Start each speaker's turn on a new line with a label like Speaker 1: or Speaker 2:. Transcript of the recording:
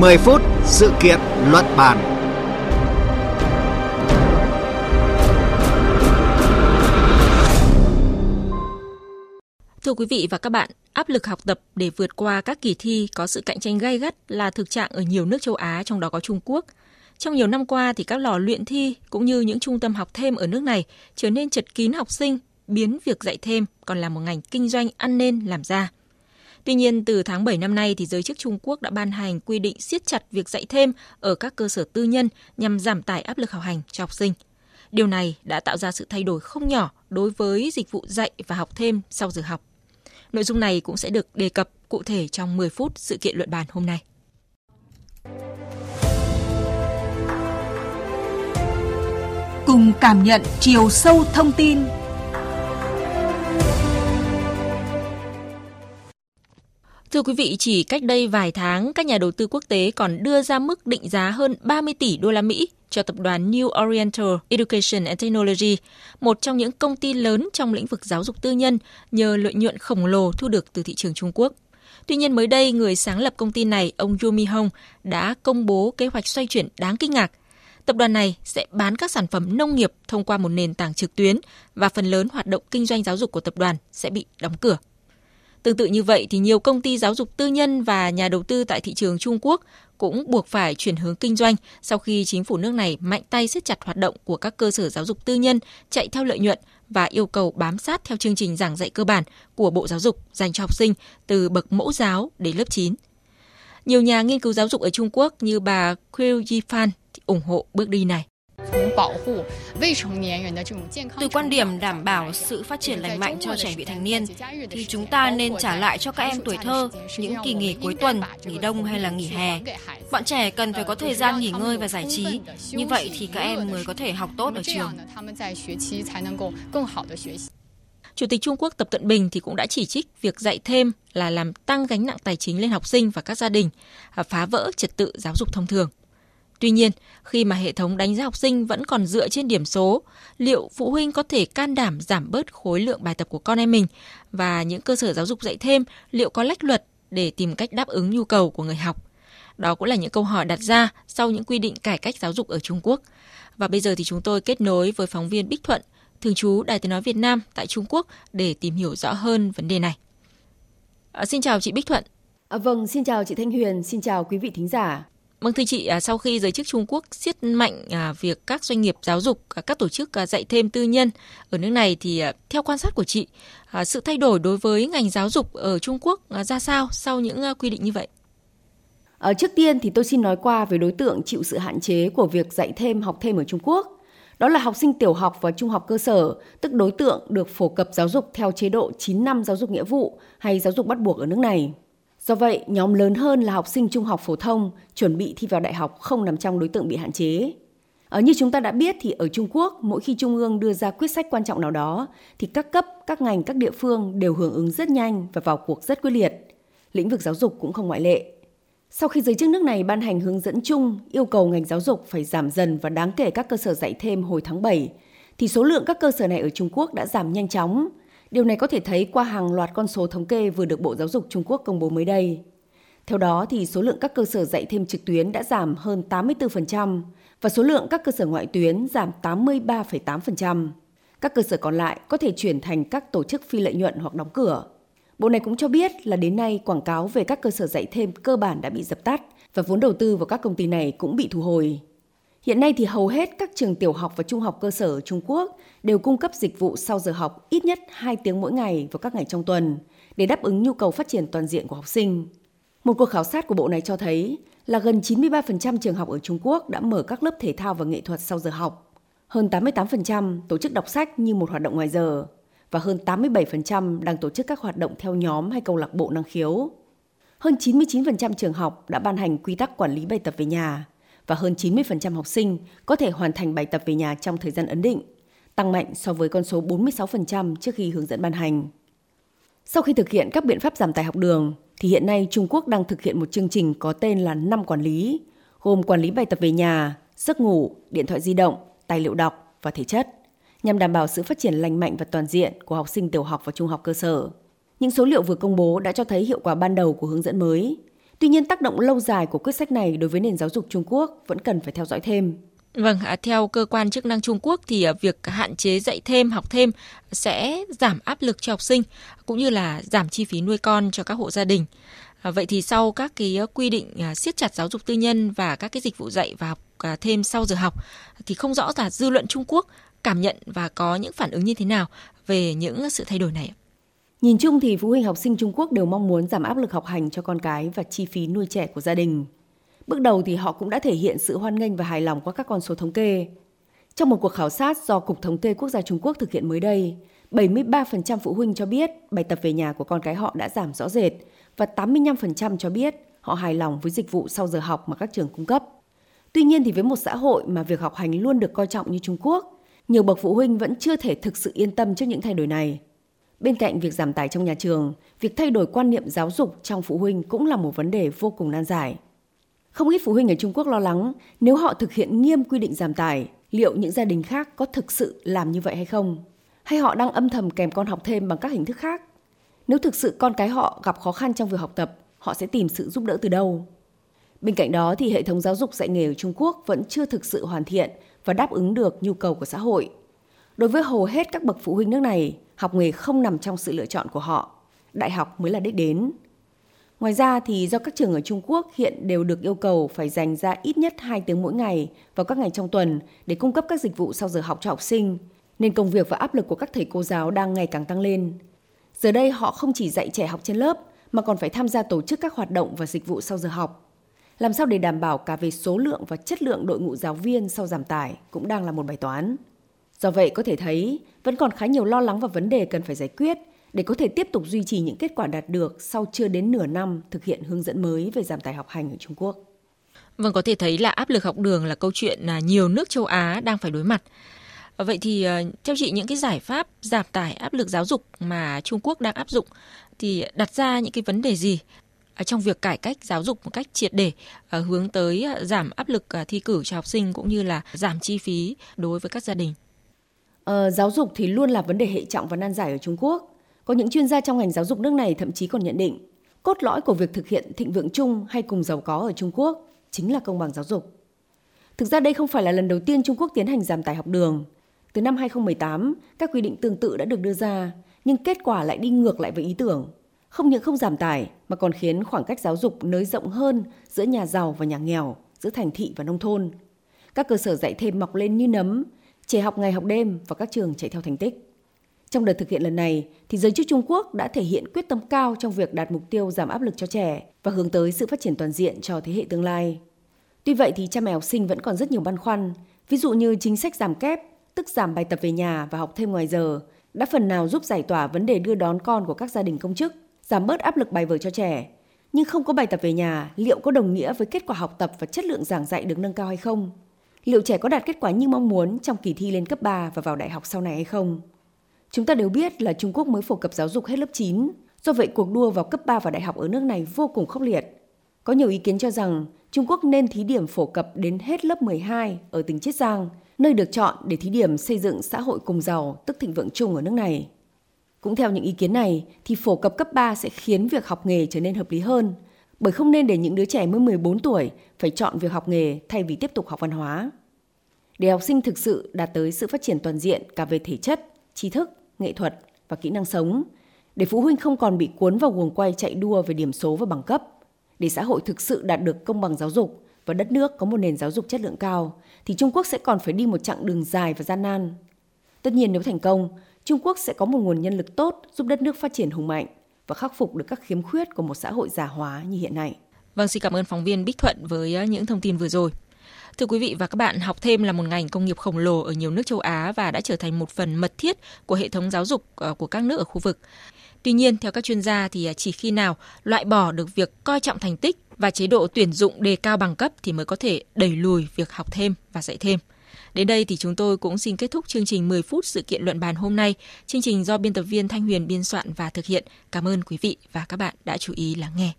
Speaker 1: 10 phút sự kiện luận bàn.
Speaker 2: Thưa quý vị và các bạn, áp lực học tập để vượt qua các kỳ thi có sự cạnh tranh gay gắt là thực trạng ở nhiều nước châu Á trong đó có Trung Quốc. Trong nhiều năm qua thì các lò luyện thi cũng như những trung tâm học thêm ở nước này trở nên chật kín học sinh, biến việc dạy thêm còn là một ngành kinh doanh ăn nên làm ra. Tuy nhiên, từ tháng 7 năm nay, thì giới chức Trung Quốc đã ban hành quy định siết chặt việc dạy thêm ở các cơ sở tư nhân nhằm giảm tải áp lực học hành cho học sinh. Điều này đã tạo ra sự thay đổi không nhỏ đối với dịch vụ dạy và học thêm sau giờ học. Nội dung này cũng sẽ được đề cập cụ thể trong 10 phút sự kiện luận bàn hôm nay.
Speaker 3: Cùng cảm nhận chiều sâu thông tin
Speaker 2: Thưa quý vị, chỉ cách đây vài tháng, các nhà đầu tư quốc tế còn đưa ra mức định giá hơn 30 tỷ đô la Mỹ cho tập đoàn New Oriental Education and Technology, một trong những công ty lớn trong lĩnh vực giáo dục tư nhân nhờ lợi nhuận khổng lồ thu được từ thị trường Trung Quốc. Tuy nhiên mới đây, người sáng lập công ty này, ông Yumi Hong, đã công bố kế hoạch xoay chuyển đáng kinh ngạc. Tập đoàn này sẽ bán các sản phẩm nông nghiệp thông qua một nền tảng trực tuyến và phần lớn hoạt động kinh doanh giáo dục của tập đoàn sẽ bị đóng cửa. Tương tự như vậy thì nhiều công ty giáo dục tư nhân và nhà đầu tư tại thị trường Trung Quốc cũng buộc phải chuyển hướng kinh doanh sau khi chính phủ nước này mạnh tay siết chặt hoạt động của các cơ sở giáo dục tư nhân chạy theo lợi nhuận và yêu cầu bám sát theo chương trình giảng dạy cơ bản của Bộ Giáo dục dành cho học sinh từ bậc mẫu giáo đến lớp 9. Nhiều nhà nghiên cứu giáo dục ở Trung Quốc như bà Qiu Yifan ủng hộ bước đi này.
Speaker 4: Từ quan điểm đảm bảo sự phát triển lành mạnh cho trẻ vị thành niên, thì chúng ta nên trả lại cho các em tuổi thơ những kỳ nghỉ cuối tuần, nghỉ đông hay là nghỉ hè. Bọn trẻ cần phải có thời gian nghỉ ngơi và giải trí, như vậy thì các em mới có thể học tốt ở trường.
Speaker 2: Chủ tịch Trung Quốc Tập Cận Bình thì cũng đã chỉ trích việc dạy thêm là làm tăng gánh nặng tài chính lên học sinh và các gia đình, phá vỡ trật tự giáo dục thông thường. Tuy nhiên, khi mà hệ thống đánh giá học sinh vẫn còn dựa trên điểm số, liệu phụ huynh có thể can đảm giảm bớt khối lượng bài tập của con em mình và những cơ sở giáo dục dạy thêm liệu có lách luật để tìm cách đáp ứng nhu cầu của người học? Đó cũng là những câu hỏi đặt ra sau những quy định cải cách giáo dục ở Trung Quốc. Và bây giờ thì chúng tôi kết nối với phóng viên Bích Thuận, thường trú Đài Tiếng Nói Việt Nam tại Trung Quốc để tìm hiểu rõ hơn vấn đề này. À, xin chào chị Bích Thuận.
Speaker 5: À, vâng, xin chào chị Thanh Huyền, xin chào quý vị thính giả.
Speaker 2: Vâng thưa chị, à, sau khi giới chức Trung Quốc siết mạnh à, việc các doanh nghiệp giáo dục, à, các tổ chức dạy thêm tư nhân ở nước này thì theo quan sát của chị, sự thay đổi đối với ngành giáo dục ở Trung Quốc ra sao sau những quy định như vậy?
Speaker 5: Ở trước tiên thì tôi xin nói qua về đối tượng chịu sự hạn chế của việc dạy thêm học thêm ở Trung Quốc. Đó là học sinh tiểu học và trung học cơ sở, tức đối tượng được phổ cập giáo dục theo chế độ 9 năm giáo dục nghĩa vụ hay giáo dục bắt buộc ở nước này. Do vậy, nhóm lớn hơn là học sinh trung học phổ thông chuẩn bị thi vào đại học không nằm trong đối tượng bị hạn chế. Ở như chúng ta đã biết thì ở Trung Quốc, mỗi khi Trung ương đưa ra quyết sách quan trọng nào đó thì các cấp, các ngành, các địa phương đều hưởng ứng rất nhanh và vào cuộc rất quyết liệt. Lĩnh vực giáo dục cũng không ngoại lệ. Sau khi giới chức nước này ban hành hướng dẫn chung yêu cầu ngành giáo dục phải giảm dần và đáng kể các cơ sở dạy thêm hồi tháng 7, thì số lượng các cơ sở này ở Trung Quốc đã giảm nhanh chóng, Điều này có thể thấy qua hàng loạt con số thống kê vừa được Bộ Giáo dục Trung Quốc công bố mới đây. Theo đó thì số lượng các cơ sở dạy thêm trực tuyến đã giảm hơn 84% và số lượng các cơ sở ngoại tuyến giảm 83,8%. Các cơ sở còn lại có thể chuyển thành các tổ chức phi lợi nhuận hoặc đóng cửa. Bộ này cũng cho biết là đến nay quảng cáo về các cơ sở dạy thêm cơ bản đã bị dập tắt và vốn đầu tư vào các công ty này cũng bị thu hồi. Hiện nay thì hầu hết các trường tiểu học và trung học cơ sở ở Trung Quốc đều cung cấp dịch vụ sau giờ học ít nhất 2 tiếng mỗi ngày vào các ngày trong tuần để đáp ứng nhu cầu phát triển toàn diện của học sinh. Một cuộc khảo sát của bộ này cho thấy là gần 93% trường học ở Trung Quốc đã mở các lớp thể thao và nghệ thuật sau giờ học. Hơn 88% tổ chức đọc sách như một hoạt động ngoài giờ và hơn 87% đang tổ chức các hoạt động theo nhóm hay câu lạc bộ năng khiếu. Hơn 99% trường học đã ban hành quy tắc quản lý bài tập về nhà và hơn 90% học sinh có thể hoàn thành bài tập về nhà trong thời gian ấn định, tăng mạnh so với con số 46% trước khi hướng dẫn ban hành. Sau khi thực hiện các biện pháp giảm tải học đường, thì hiện nay Trung Quốc đang thực hiện một chương trình có tên là năm quản lý, gồm quản lý bài tập về nhà, giấc ngủ, điện thoại di động, tài liệu đọc và thể chất, nhằm đảm bảo sự phát triển lành mạnh và toàn diện của học sinh tiểu học và trung học cơ sở. Những số liệu vừa công bố đã cho thấy hiệu quả ban đầu của hướng dẫn mới. Tuy nhiên tác động lâu dài của quyết sách này đối với nền giáo dục Trung Quốc vẫn cần phải theo dõi thêm.
Speaker 2: Vâng, à, theo cơ quan chức năng Trung Quốc thì à, việc hạn chế dạy thêm, học thêm sẽ giảm áp lực cho học sinh cũng như là giảm chi phí nuôi con cho các hộ gia đình. À, vậy thì sau các cái quy định siết chặt giáo dục tư nhân và các cái dịch vụ dạy và học thêm sau giờ học thì không rõ là dư luận Trung Quốc cảm nhận và có những phản ứng như thế nào về những sự thay đổi này.
Speaker 5: Nhìn chung thì phụ huynh học sinh Trung Quốc đều mong muốn giảm áp lực học hành cho con cái và chi phí nuôi trẻ của gia đình. Bước đầu thì họ cũng đã thể hiện sự hoan nghênh và hài lòng qua các con số thống kê. Trong một cuộc khảo sát do Cục Thống kê Quốc gia Trung Quốc thực hiện mới đây, 73% phụ huynh cho biết bài tập về nhà của con cái họ đã giảm rõ rệt và 85% cho biết họ hài lòng với dịch vụ sau giờ học mà các trường cung cấp. Tuy nhiên thì với một xã hội mà việc học hành luôn được coi trọng như Trung Quốc, nhiều bậc phụ huynh vẫn chưa thể thực sự yên tâm trước những thay đổi này. Bên cạnh việc giảm tải trong nhà trường, việc thay đổi quan niệm giáo dục trong phụ huynh cũng là một vấn đề vô cùng nan giải. Không ít phụ huynh ở Trung Quốc lo lắng nếu họ thực hiện nghiêm quy định giảm tải, liệu những gia đình khác có thực sự làm như vậy hay không? Hay họ đang âm thầm kèm con học thêm bằng các hình thức khác? Nếu thực sự con cái họ gặp khó khăn trong việc học tập, họ sẽ tìm sự giúp đỡ từ đâu? Bên cạnh đó thì hệ thống giáo dục dạy nghề ở Trung Quốc vẫn chưa thực sự hoàn thiện và đáp ứng được nhu cầu của xã hội. Đối với hầu hết các bậc phụ huynh nước này, học nghề không nằm trong sự lựa chọn của họ. Đại học mới là đích đến. Ngoài ra thì do các trường ở Trung Quốc hiện đều được yêu cầu phải dành ra ít nhất 2 tiếng mỗi ngày vào các ngày trong tuần để cung cấp các dịch vụ sau giờ học cho học sinh, nên công việc và áp lực của các thầy cô giáo đang ngày càng tăng lên. Giờ đây họ không chỉ dạy trẻ học trên lớp mà còn phải tham gia tổ chức các hoạt động và dịch vụ sau giờ học. Làm sao để đảm bảo cả về số lượng và chất lượng đội ngũ giáo viên sau giảm tải cũng đang là một bài toán. Do vậy có thể thấy vẫn còn khá nhiều lo lắng và vấn đề cần phải giải quyết để có thể tiếp tục duy trì những kết quả đạt được sau chưa đến nửa năm thực hiện hướng dẫn mới về giảm tải học hành ở Trung Quốc.
Speaker 2: Vâng, có thể thấy là áp lực học đường là câu chuyện nhiều nước châu Á đang phải đối mặt. Vậy thì ờ, theo chị những cái giải pháp giảm tải áp lực giáo dục mà Trung Quốc đang áp dụng thì đặt ra những cái vấn đề gì ờ, trong việc cải cách giáo dục một cách triệt để ờ, hướng tới giảm áp lực thi cử cho học sinh cũng như là giảm chi phí đối với các gia đình?
Speaker 5: Ờ, giáo dục thì luôn là vấn đề hệ trọng và nan giải ở Trung Quốc. Có những chuyên gia trong ngành giáo dục nước này thậm chí còn nhận định cốt lõi của việc thực hiện thịnh vượng chung hay cùng giàu có ở Trung Quốc chính là công bằng giáo dục. Thực ra đây không phải là lần đầu tiên Trung Quốc tiến hành giảm tải học đường. Từ năm 2018, các quy định tương tự đã được đưa ra, nhưng kết quả lại đi ngược lại với ý tưởng. Không những không giảm tải mà còn khiến khoảng cách giáo dục nới rộng hơn giữa nhà giàu và nhà nghèo, giữa thành thị và nông thôn. Các cơ sở dạy thêm mọc lên như nấm, trẻ học ngày học đêm và các trường chạy theo thành tích. Trong đợt thực hiện lần này, thì giới chức Trung Quốc đã thể hiện quyết tâm cao trong việc đạt mục tiêu giảm áp lực cho trẻ và hướng tới sự phát triển toàn diện cho thế hệ tương lai. Tuy vậy thì cha mẹ học sinh vẫn còn rất nhiều băn khoăn, ví dụ như chính sách giảm kép, tức giảm bài tập về nhà và học thêm ngoài giờ, đã phần nào giúp giải tỏa vấn đề đưa đón con của các gia đình công chức, giảm bớt áp lực bài vở cho trẻ. Nhưng không có bài tập về nhà, liệu có đồng nghĩa với kết quả học tập và chất lượng giảng dạy được nâng cao hay không? Liệu trẻ có đạt kết quả như mong muốn trong kỳ thi lên cấp 3 và vào đại học sau này hay không? Chúng ta đều biết là Trung Quốc mới phổ cập giáo dục hết lớp 9, do vậy cuộc đua vào cấp 3 và đại học ở nước này vô cùng khốc liệt. Có nhiều ý kiến cho rằng Trung Quốc nên thí điểm phổ cập đến hết lớp 12 ở tỉnh Chiết Giang, nơi được chọn để thí điểm xây dựng xã hội cùng giàu, tức thịnh vượng chung ở nước này. Cũng theo những ý kiến này, thì phổ cập cấp 3 sẽ khiến việc học nghề trở nên hợp lý hơn, bởi không nên để những đứa trẻ mới 14 tuổi phải chọn việc học nghề thay vì tiếp tục học văn hóa. Để học sinh thực sự đạt tới sự phát triển toàn diện cả về thể chất, trí thức, nghệ thuật và kỹ năng sống, để phụ huynh không còn bị cuốn vào guồng quay chạy đua về điểm số và bằng cấp, để xã hội thực sự đạt được công bằng giáo dục và đất nước có một nền giáo dục chất lượng cao, thì Trung Quốc sẽ còn phải đi một chặng đường dài và gian nan. Tất nhiên nếu thành công, Trung Quốc sẽ có một nguồn nhân lực tốt giúp đất nước phát triển hùng mạnh và khắc phục được các khiếm khuyết của một xã hội già hóa như hiện nay.
Speaker 2: Vâng, xin cảm ơn phóng viên Bích Thuận với những thông tin vừa rồi. Thưa quý vị và các bạn, học thêm là một ngành công nghiệp khổng lồ ở nhiều nước châu Á và đã trở thành một phần mật thiết của hệ thống giáo dục ờ, của các nước ở khu vực. Tuy nhiên, theo các chuyên gia thì ờ, chỉ khi nào loại bỏ được việc coi trọng thành tích và chế độ tuyển dụng đề cao bằng cấp thì mới có thể đẩy lùi việc học thêm và dạy thêm. Đến đây thì chúng tôi cũng xin kết thúc chương trình 10 phút sự kiện luận bàn hôm nay. Chương trình do biên tập viên Thanh Huyền biên soạn và thực hiện. Cảm ơn quý vị và các bạn đã chú ý lắng nghe.